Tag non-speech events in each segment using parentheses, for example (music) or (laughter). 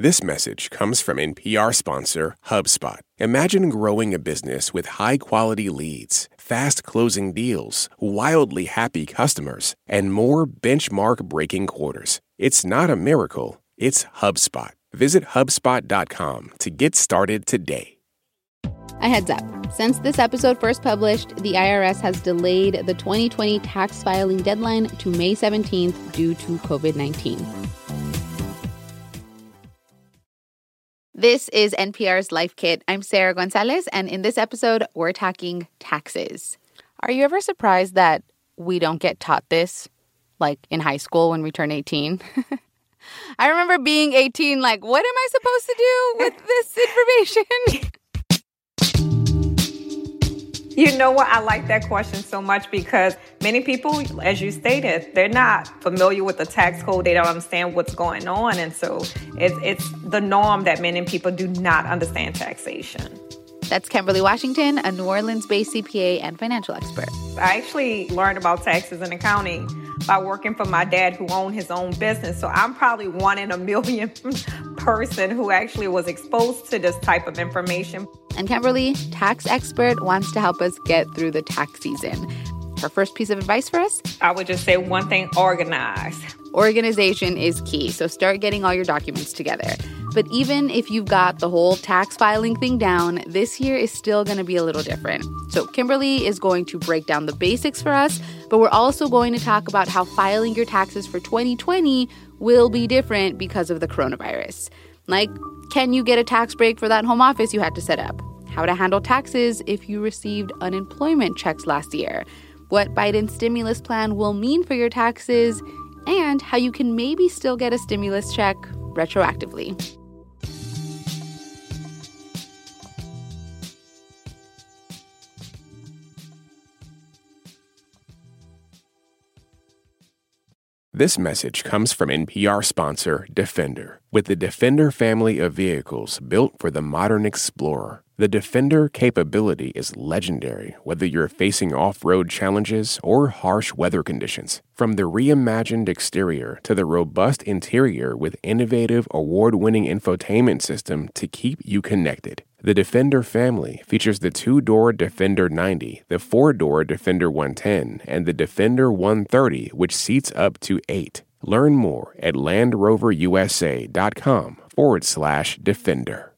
This message comes from NPR sponsor HubSpot. Imagine growing a business with high quality leads, fast closing deals, wildly happy customers, and more benchmark breaking quarters. It's not a miracle, it's HubSpot. Visit HubSpot.com to get started today. A heads up since this episode first published, the IRS has delayed the 2020 tax filing deadline to May 17th due to COVID 19. This is NPR's Life Kit. I'm Sarah Gonzalez, and in this episode, we're talking taxes. Are you ever surprised that we don't get taught this, like in high school when we turn 18? (laughs) I remember being 18, like, what am I supposed to do with this information? (laughs) You know what? I like that question so much because many people, as you stated, they're not familiar with the tax code. They don't understand what's going on. And so it's, it's the norm that many people do not understand taxation. That's Kimberly Washington, a New Orleans based CPA and financial expert. I actually learned about taxes and accounting by working for my dad who owned his own business. So I'm probably one in a million (laughs) person who actually was exposed to this type of information. And Kimberly, tax expert, wants to help us get through the tax season. Her first piece of advice for us? I would just say one thing organize. Organization is key, so start getting all your documents together. But even if you've got the whole tax filing thing down, this year is still going to be a little different. So, Kimberly is going to break down the basics for us, but we're also going to talk about how filing your taxes for 2020 will be different because of the coronavirus. Like, can you get a tax break for that home office you had to set up? How to handle taxes if you received unemployment checks last year? What Biden's stimulus plan will mean for your taxes? And how you can maybe still get a stimulus check retroactively. This message comes from NPR sponsor Defender. With the Defender family of vehicles built for the modern explorer, the Defender capability is legendary whether you're facing off road challenges or harsh weather conditions. From the reimagined exterior to the robust interior with innovative award winning infotainment system to keep you connected. The Defender family features the two door Defender 90, the four door Defender 110, and the Defender 130, which seats up to eight. Learn more at LandRoverUSA.com forward slash Defender.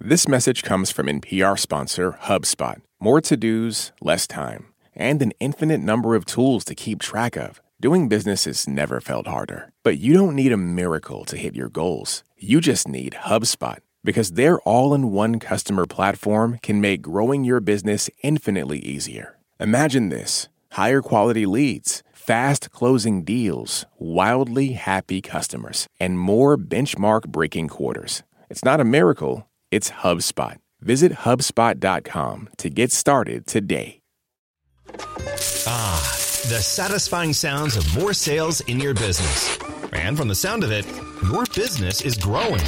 This message comes from NPR sponsor HubSpot. More to dos, less time, and an infinite number of tools to keep track of. Doing business has never felt harder. But you don't need a miracle to hit your goals. You just need HubSpot because their all in one customer platform can make growing your business infinitely easier. Imagine this higher quality leads, fast closing deals, wildly happy customers, and more benchmark breaking quarters. It's not a miracle, it's HubSpot. Visit HubSpot.com to get started today. Ah, the satisfying sounds of more sales in your business. And from the sound of it, your business is growing.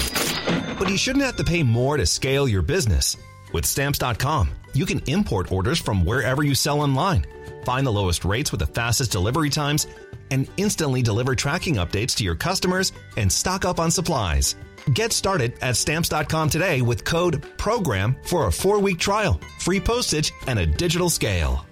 But you shouldn't have to pay more to scale your business. With stamps.com, you can import orders from wherever you sell online, find the lowest rates with the fastest delivery times, and instantly deliver tracking updates to your customers and stock up on supplies. Get started at stamps.com today with code PROGRAM for a four week trial, free postage, and a digital scale.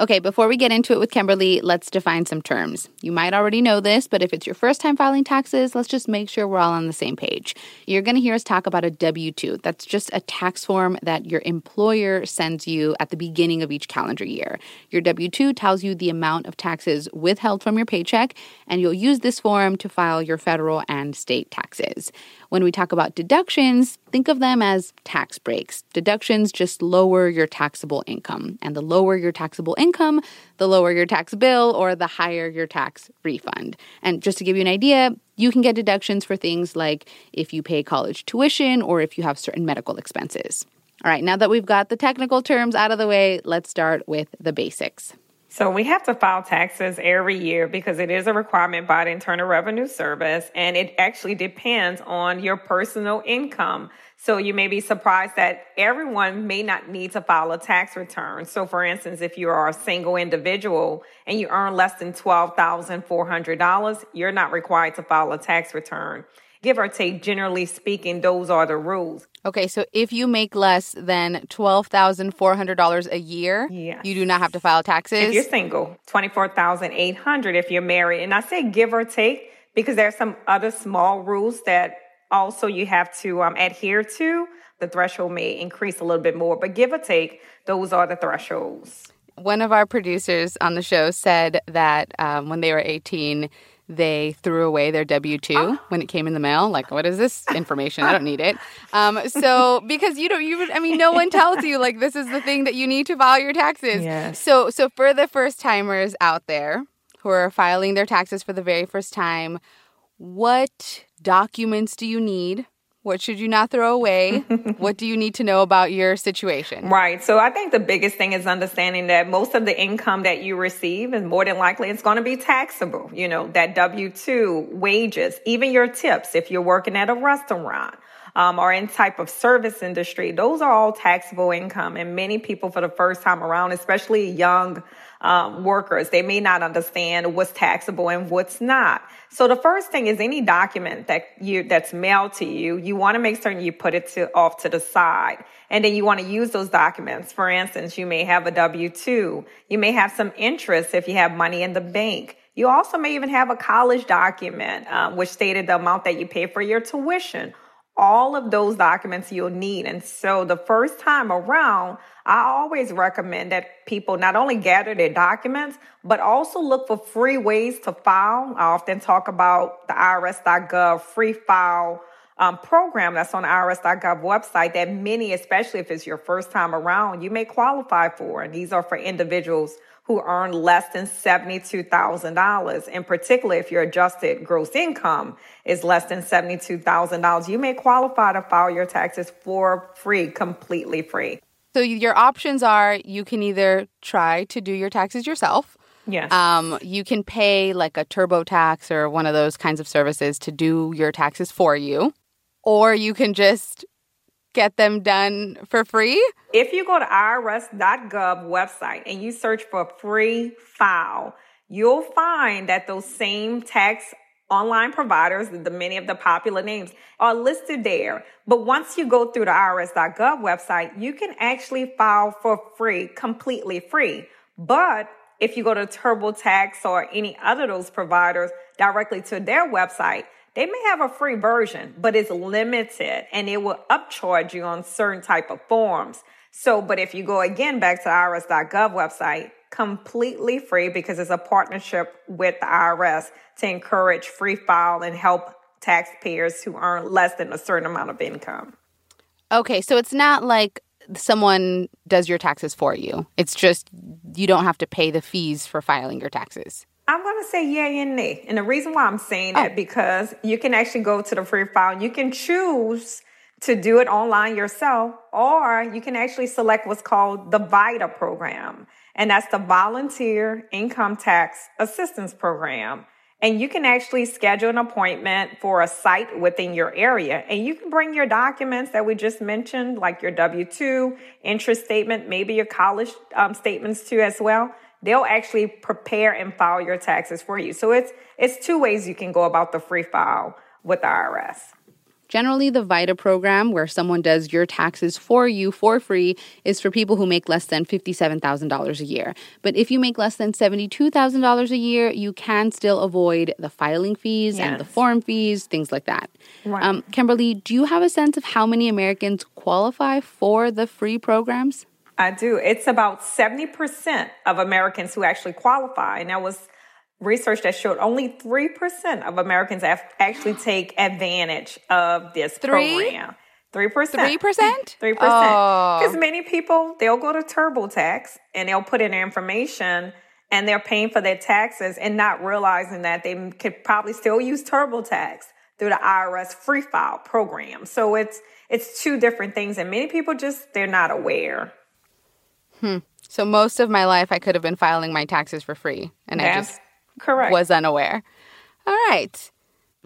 Okay, before we get into it with Kimberly, let's define some terms. You might already know this, but if it's your first time filing taxes, let's just make sure we're all on the same page. You're going to hear us talk about a W 2. That's just a tax form that your employer sends you at the beginning of each calendar year. Your W 2 tells you the amount of taxes withheld from your paycheck, and you'll use this form to file your federal and state taxes. When we talk about deductions, think of them as tax breaks. Deductions just lower your taxable income. And the lower your taxable income, the lower your tax bill or the higher your tax refund. And just to give you an idea, you can get deductions for things like if you pay college tuition or if you have certain medical expenses. All right, now that we've got the technical terms out of the way, let's start with the basics. So we have to file taxes every year because it is a requirement by the Internal Revenue Service and it actually depends on your personal income. So you may be surprised that everyone may not need to file a tax return. So for instance, if you are a single individual and you earn less than $12,400, you're not required to file a tax return. Give or take, generally speaking, those are the rules. Okay, so if you make less than $12,400 a year, Yes. you do not have to file taxes. If you're single, 24,800 if you're married. And I say give or take because there are some other small rules that also you have to um, adhere to. The threshold may increase a little bit more, but give or take, those are the thresholds. One of our producers on the show said that um, when they were 18, they threw away their W 2 when it came in the mail. Like, what is this information? I don't need it. Um, so, (laughs) because you don't, you, I mean, no one tells you, like, this is the thing that you need to file your taxes. Yes. So, so for the first timers out there who are filing their taxes for the very first time, what documents do you need? What should you not throw away? (laughs) what do you need to know about your situation? Right. So I think the biggest thing is understanding that most of the income that you receive is more than likely it's going to be taxable. You know, that W-2 wages, even your tips, if you're working at a restaurant. Um, or in type of service industry, those are all taxable income. And many people for the first time around, especially young um, workers, they may not understand what's taxable and what's not. So the first thing is any document that you that's mailed to you, you want to make certain you put it to off to the side. And then you want to use those documents. For instance, you may have a W-2. You may have some interest if you have money in the bank. You also may even have a college document, um, which stated the amount that you pay for your tuition. All of those documents you'll need. And so the first time around, I always recommend that people not only gather their documents, but also look for free ways to file. I often talk about the IRS.gov free file um, program that's on IRS.gov website that many, especially if it's your first time around, you may qualify for. And these are for individuals who earn less than $72,000. In particular, if your adjusted gross income is less than $72,000, you may qualify to file your taxes for free, completely free. So your options are you can either try to do your taxes yourself. Yes. Um, you can pay like a TurboTax or one of those kinds of services to do your taxes for you, or you can just get them done for free. If you go to irs.gov website and you search for free file, you'll find that those same tax online providers, the many of the popular names are listed there. But once you go through the irs.gov website, you can actually file for free, completely free. But if you go to TurboTax or any other of those providers directly to their website, they may have a free version, but it's limited and it will upcharge you on certain type of forms. So, but if you go again back to the IRS.gov website, completely free because it's a partnership with the IRS to encourage free file and help taxpayers who earn less than a certain amount of income. Okay, so it's not like someone does your taxes for you. It's just you don't have to pay the fees for filing your taxes. I'm going to say yay and nay. And the reason why I'm saying that because you can actually go to the free file. You can choose to do it online yourself, or you can actually select what's called the VITA program. And that's the Volunteer Income Tax Assistance Program. And you can actually schedule an appointment for a site within your area. And you can bring your documents that we just mentioned, like your W 2, interest statement, maybe your college um, statements too, as well. They'll actually prepare and file your taxes for you. So it's, it's two ways you can go about the free file with the IRS. Generally, the VITA program, where someone does your taxes for you for free, is for people who make less than $57,000 a year. But if you make less than $72,000 a year, you can still avoid the filing fees and the form fees, things like that. Right. Um, Kimberly, do you have a sense of how many Americans qualify for the free programs? I do. It's about 70% of Americans who actually qualify. And that was research that showed only 3% of Americans actually take advantage of this Three? program. 3%. 3%? 3%. Oh. Because many people, they'll go to TurboTax and they'll put in their information and they're paying for their taxes and not realizing that they could probably still use TurboTax through the IRS free file program. So it's, it's two different things and many people just, they're not aware. So most of my life, I could have been filing my taxes for free, and I just correct. was unaware. All right.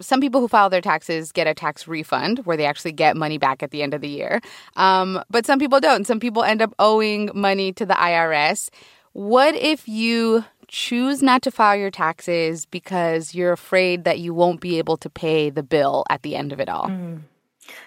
some people who file their taxes get a tax refund where they actually get money back at the end of the year. Um, but some people don't. Some people end up owing money to the IRS. What if you choose not to file your taxes because you're afraid that you won't be able to pay the bill at the end of it all? Mm.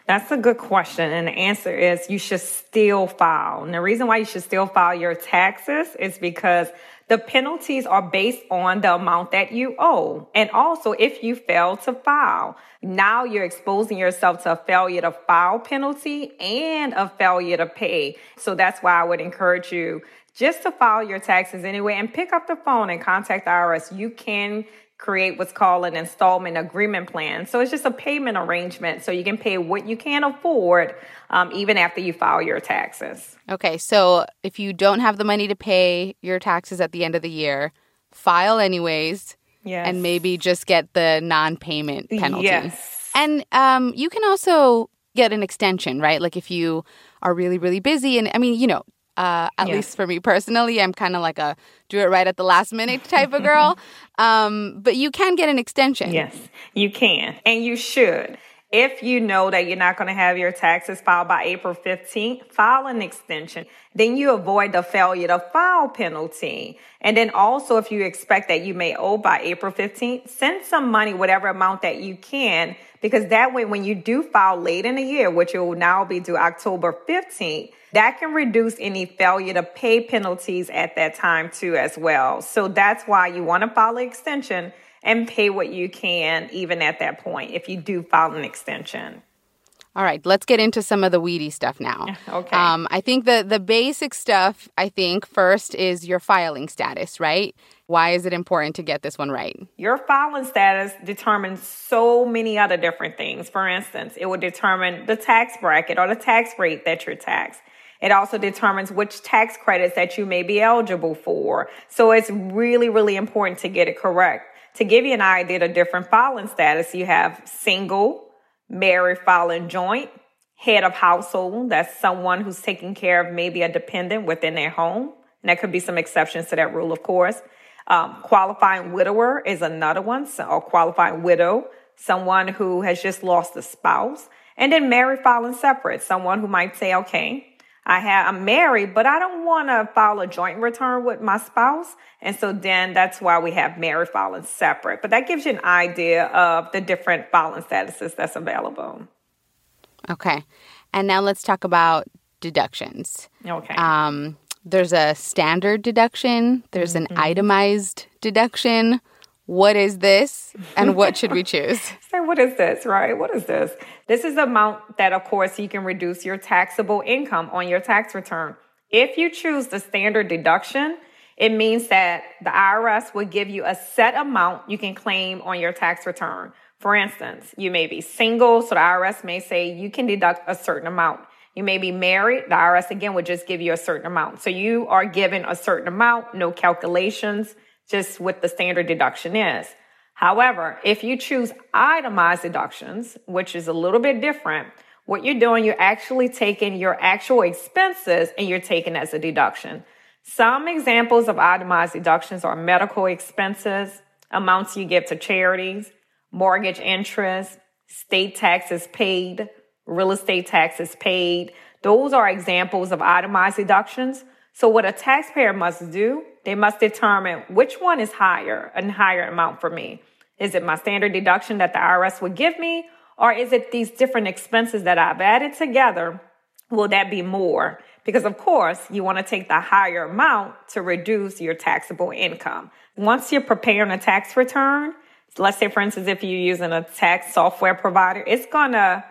That's a good question. And the answer is you should still file. And the reason why you should still file your taxes is because the penalties are based on the amount that you owe. And also, if you fail to file, now you're exposing yourself to a failure to file penalty and a failure to pay. So that's why I would encourage you just to file your taxes anyway and pick up the phone and contact the IRS. You can create what's called an installment agreement plan. So it's just a payment arrangement. So you can pay what you can afford um, even after you file your taxes. Okay. So if you don't have the money to pay your taxes at the end of the year, file anyways. Yes. And maybe just get the non payment penalty. Yes. And um, you can also get an extension, right? Like if you are really, really busy. And I mean, you know, uh, at yeah. least for me personally, I'm kind of like a do it right at the last minute type of (laughs) girl. um, but you can get an extension. Yes, you can. And you should. If you know that you're not going to have your taxes filed by April 15th, file an extension. Then you avoid the failure to file penalty. And then also, if you expect that you may owe by April 15th, send some money, whatever amount that you can, because that way, when you do file late in the year, which will now be due October 15th, that can reduce any failure to pay penalties at that time too as well. So that's why you want to file an extension and pay what you can even at that point if you do file an extension. All right, let's get into some of the weedy stuff now. (laughs) Okay. Um, I think the the basic stuff. I think first is your filing status, right? Why is it important to get this one right? Your filing status determines so many other different things. For instance, it will determine the tax bracket or the tax rate that you're taxed. It also determines which tax credits that you may be eligible for. So it's really, really important to get it correct. To give you an idea of different filing status, you have single, married filing joint, head of household. That's someone who's taking care of maybe a dependent within their home. And there could be some exceptions to that rule, of course. Um, qualifying widower is another one, so, or qualifying widow, someone who has just lost a spouse. And then married filing separate, someone who might say, okay, I have, I'm married, but I don't want to file a joint return with my spouse. And so then that's why we have married filing separate. But that gives you an idea of the different filing statuses that's available. Okay. And now let's talk about deductions. Okay. Um, there's a standard deduction, there's mm-hmm. an itemized deduction. What is this and what should we choose? (laughs) Say, what is this, right? What is this? This is the amount that, of course, you can reduce your taxable income on your tax return. If you choose the standard deduction, it means that the IRS will give you a set amount you can claim on your tax return. For instance, you may be single, so the IRS may say you can deduct a certain amount. You may be married, the IRS again would just give you a certain amount. So you are given a certain amount, no calculations, just what the standard deduction is. However, if you choose itemized deductions, which is a little bit different, what you're doing, you're actually taking your actual expenses and you're taking as a deduction. Some examples of itemized deductions are medical expenses, amounts you give to charities, mortgage interest, state taxes paid, real estate taxes paid. Those are examples of itemized deductions. So what a taxpayer must do, they must determine which one is higher, a higher amount for me. Is it my standard deduction that the IRS would give me? Or is it these different expenses that I've added together? Will that be more? Because of course, you want to take the higher amount to reduce your taxable income. Once you're preparing a tax return, let's say for instance, if you're using a tax software provider, it's going to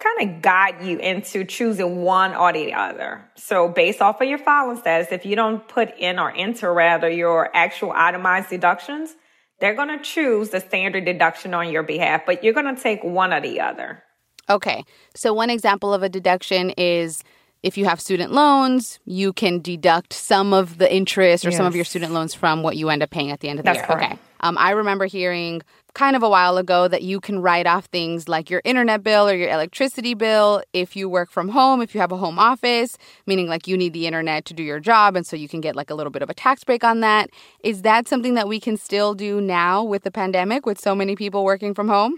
kind of guide you into choosing one or the other. So based off of your filing status, if you don't put in or enter rather your actual itemized deductions, they're going to choose the standard deduction on your behalf, but you're going to take one or the other. Okay. So, one example of a deduction is if you have student loans, you can deduct some of the interest or yes. some of your student loans from what you end up paying at the end of the That's year. Correct. Okay. Um, I remember hearing kind of a while ago that you can write off things like your internet bill or your electricity bill if you work from home, if you have a home office, meaning like you need the internet to do your job. And so you can get like a little bit of a tax break on that. Is that something that we can still do now with the pandemic with so many people working from home?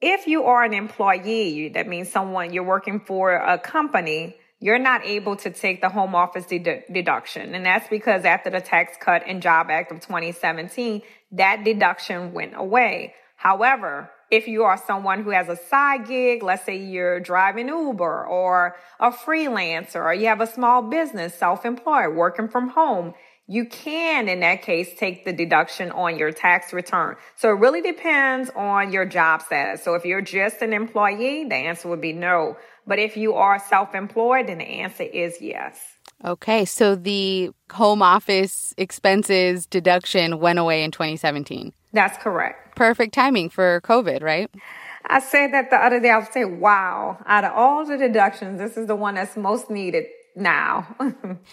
If you are an employee, that means someone you're working for a company, you're not able to take the home office deduction. And that's because after the Tax Cut and Job Act of 2017, that deduction went away. However, if you are someone who has a side gig, let's say you're driving Uber or a freelancer or you have a small business, self-employed, working from home, you can, in that case, take the deduction on your tax return. So it really depends on your job status. So if you're just an employee, the answer would be no. But if you are self-employed, then the answer is yes. Okay, so the home office expenses deduction went away in 2017. That's correct. Perfect timing for COVID, right? I said that the other day. I was saying, wow, out of all the deductions, this is the one that's most needed now.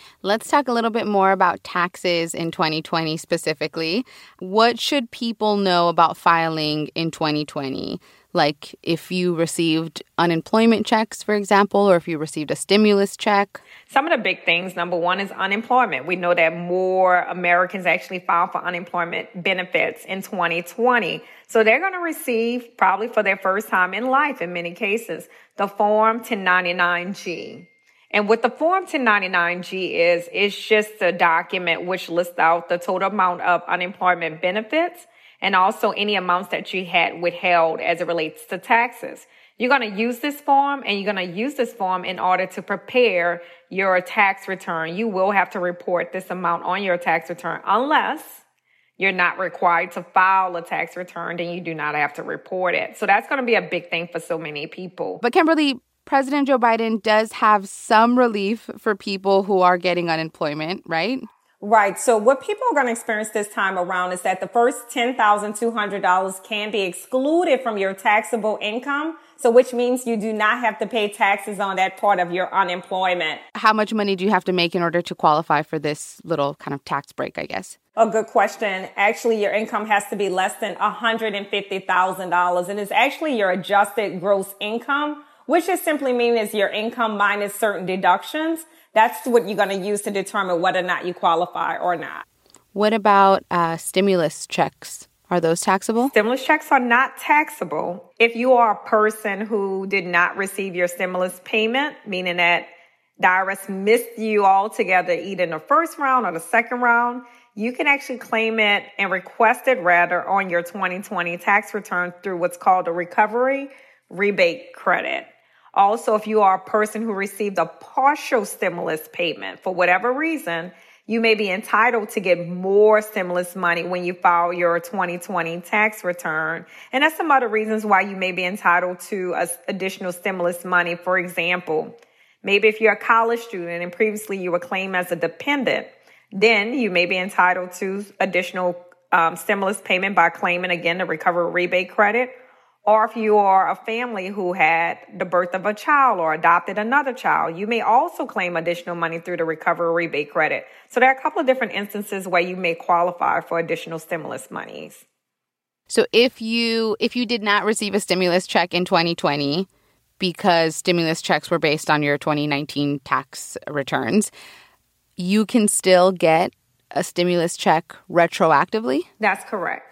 (laughs) Let's talk a little bit more about taxes in 2020 specifically. What should people know about filing in 2020? Like if you received unemployment checks, for example, or if you received a stimulus check? Some of the big things number one is unemployment. We know that more Americans actually filed for unemployment benefits in 2020. So they're going to receive, probably for their first time in life in many cases, the Form 1099G. And what the Form 1099G is, it's just a document which lists out the total amount of unemployment benefits and also any amounts that you had withheld as it relates to taxes. You're going to use this form and you're going to use this form in order to prepare your tax return. You will have to report this amount on your tax return unless you're not required to file a tax return, then you do not have to report it. So that's going to be a big thing for so many people. But Kimberly, President Joe Biden does have some relief for people who are getting unemployment, right? Right. So what people are going to experience this time around is that the first $10,200 can be excluded from your taxable income. So which means you do not have to pay taxes on that part of your unemployment. How much money do you have to make in order to qualify for this little kind of tax break, I guess? A good question. Actually, your income has to be less than $150,000 and it's actually your adjusted gross income which just simply means your income minus certain deductions. That's what you're going to use to determine whether or not you qualify or not. What about uh, stimulus checks? Are those taxable? Stimulus checks are not taxable. If you are a person who did not receive your stimulus payment, meaning that the IRS missed you altogether, either in the first round or the second round, you can actually claim it and request it rather on your 2020 tax return through what's called a recovery rebate credit. Also, if you are a person who received a partial stimulus payment for whatever reason, you may be entitled to get more stimulus money when you file your 2020 tax return. And that's some other reasons why you may be entitled to additional stimulus money. For example, maybe if you're a college student and previously you were claimed as a dependent, then you may be entitled to additional um, stimulus payment by claiming again the recovery rebate credit or if you are a family who had the birth of a child or adopted another child, you may also claim additional money through the recovery rebate credit. So there are a couple of different instances where you may qualify for additional stimulus monies. So if you if you did not receive a stimulus check in 2020 because stimulus checks were based on your 2019 tax returns, you can still get a stimulus check retroactively? That's correct.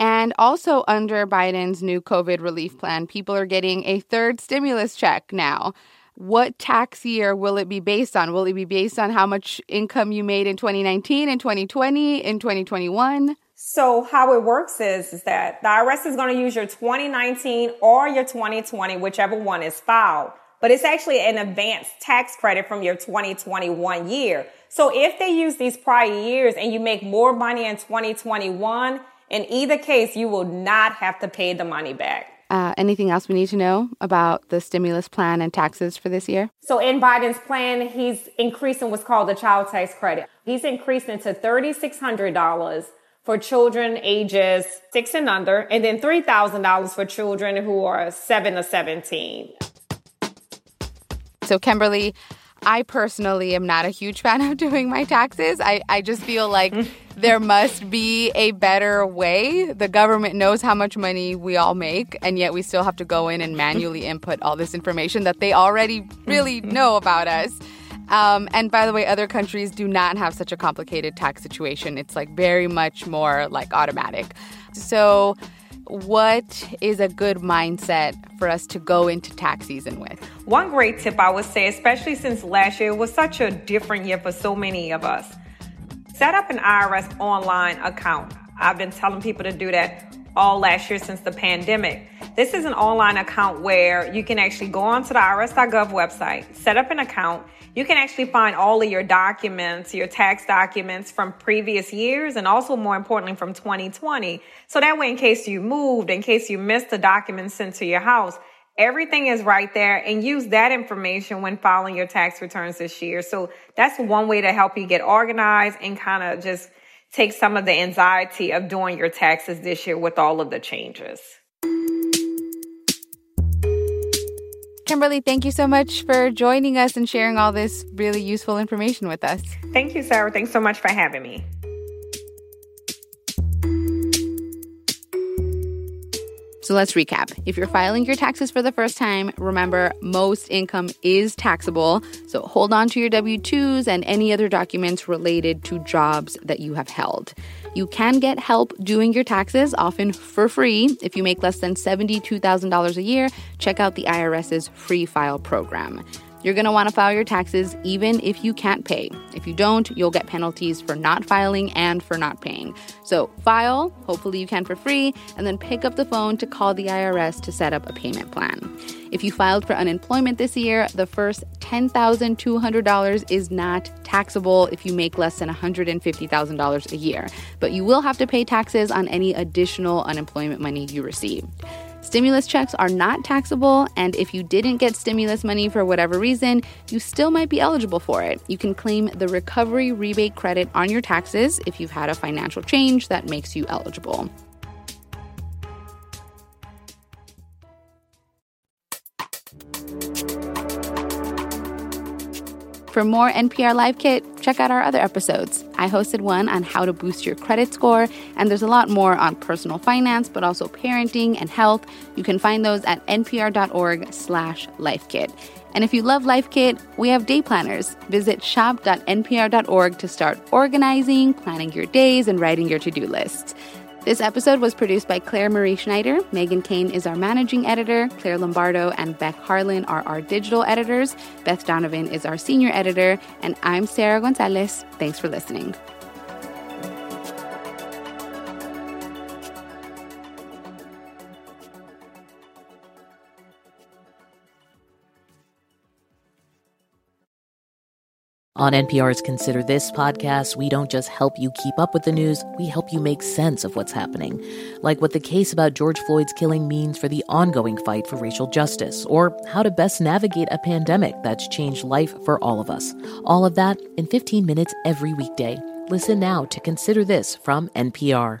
And also under Biden's new COVID relief plan, people are getting a third stimulus check now. What tax year will it be based on? Will it be based on how much income you made in 2019, in 2020, in 2021? So how it works is, is that the IRS is going to use your 2019 or your 2020, whichever one is filed. But it's actually an advanced tax credit from your 2021 year. So if they use these prior years and you make more money in 2021, in either case, you will not have to pay the money back. Uh, anything else we need to know about the stimulus plan and taxes for this year? So, in Biden's plan, he's increasing what's called the child tax credit. He's increasing to $3,600 for children ages six and under, and then $3,000 for children who are seven to 17. So, Kimberly, I personally am not a huge fan of doing my taxes. I, I just feel like there must be a better way. The government knows how much money we all make, and yet we still have to go in and manually input all this information that they already really know about us. Um, and by the way, other countries do not have such a complicated tax situation. It's like very much more like automatic. So, what is a good mindset for us to go into tax season with? One great tip I would say, especially since last year was such a different year for so many of us, set up an IRS online account. I've been telling people to do that all last year since the pandemic. This is an online account where you can actually go onto the IRS.gov website, set up an account, you can actually find all of your documents, your tax documents from previous years, and also more importantly from 2020. So that way, in case you moved, in case you missed the documents sent to your house, everything is right there and use that information when filing your tax returns this year. So that's one way to help you get organized and kind of just take some of the anxiety of doing your taxes this year with all of the changes. Kimberly, thank you so much for joining us and sharing all this really useful information with us. Thank you, Sarah. Thanks so much for having me. So let's recap. If you're filing your taxes for the first time, remember most income is taxable. So hold on to your W 2s and any other documents related to jobs that you have held. You can get help doing your taxes, often for free. If you make less than $72,000 a year, check out the IRS's free file program. You're going to want to file your taxes even if you can't pay. If you don't, you'll get penalties for not filing and for not paying. So file, hopefully you can for free, and then pick up the phone to call the IRS to set up a payment plan. If you filed for unemployment this year, the first $10,200 is not taxable if you make less than $150,000 a year, but you will have to pay taxes on any additional unemployment money you received. Stimulus checks are not taxable, and if you didn't get stimulus money for whatever reason, you still might be eligible for it. You can claim the recovery rebate credit on your taxes if you've had a financial change that makes you eligible. For more NPR Life Kit, check out our other episodes. I hosted one on how to boost your credit score, and there's a lot more on personal finance, but also parenting and health. You can find those at npr.org slash lifekit. And if you love Life Kit, we have day planners. Visit shop.npr.org to start organizing, planning your days, and writing your to-do lists. This episode was produced by Clare Marie Schneider. Megan Kane is our managing editor. Clare Lombardo and Beck Harlan are our digital editors. Beth Donovan is our senior editor. And I'm Sarah Gonzalez. Thanks for listening. On NPR's Consider This podcast, we don't just help you keep up with the news, we help you make sense of what's happening. Like what the case about George Floyd's killing means for the ongoing fight for racial justice, or how to best navigate a pandemic that's changed life for all of us. All of that in 15 minutes every weekday. Listen now to Consider This from NPR.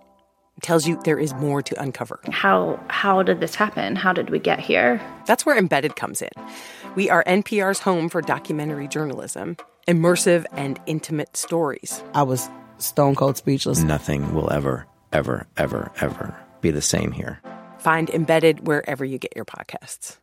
tells you there is more to uncover. How how did this happen? How did we get here? That's where Embedded comes in. We are NPR's home for documentary journalism, immersive and intimate stories. I was stone cold speechless. Nothing will ever ever ever ever be the same here. Find Embedded wherever you get your podcasts.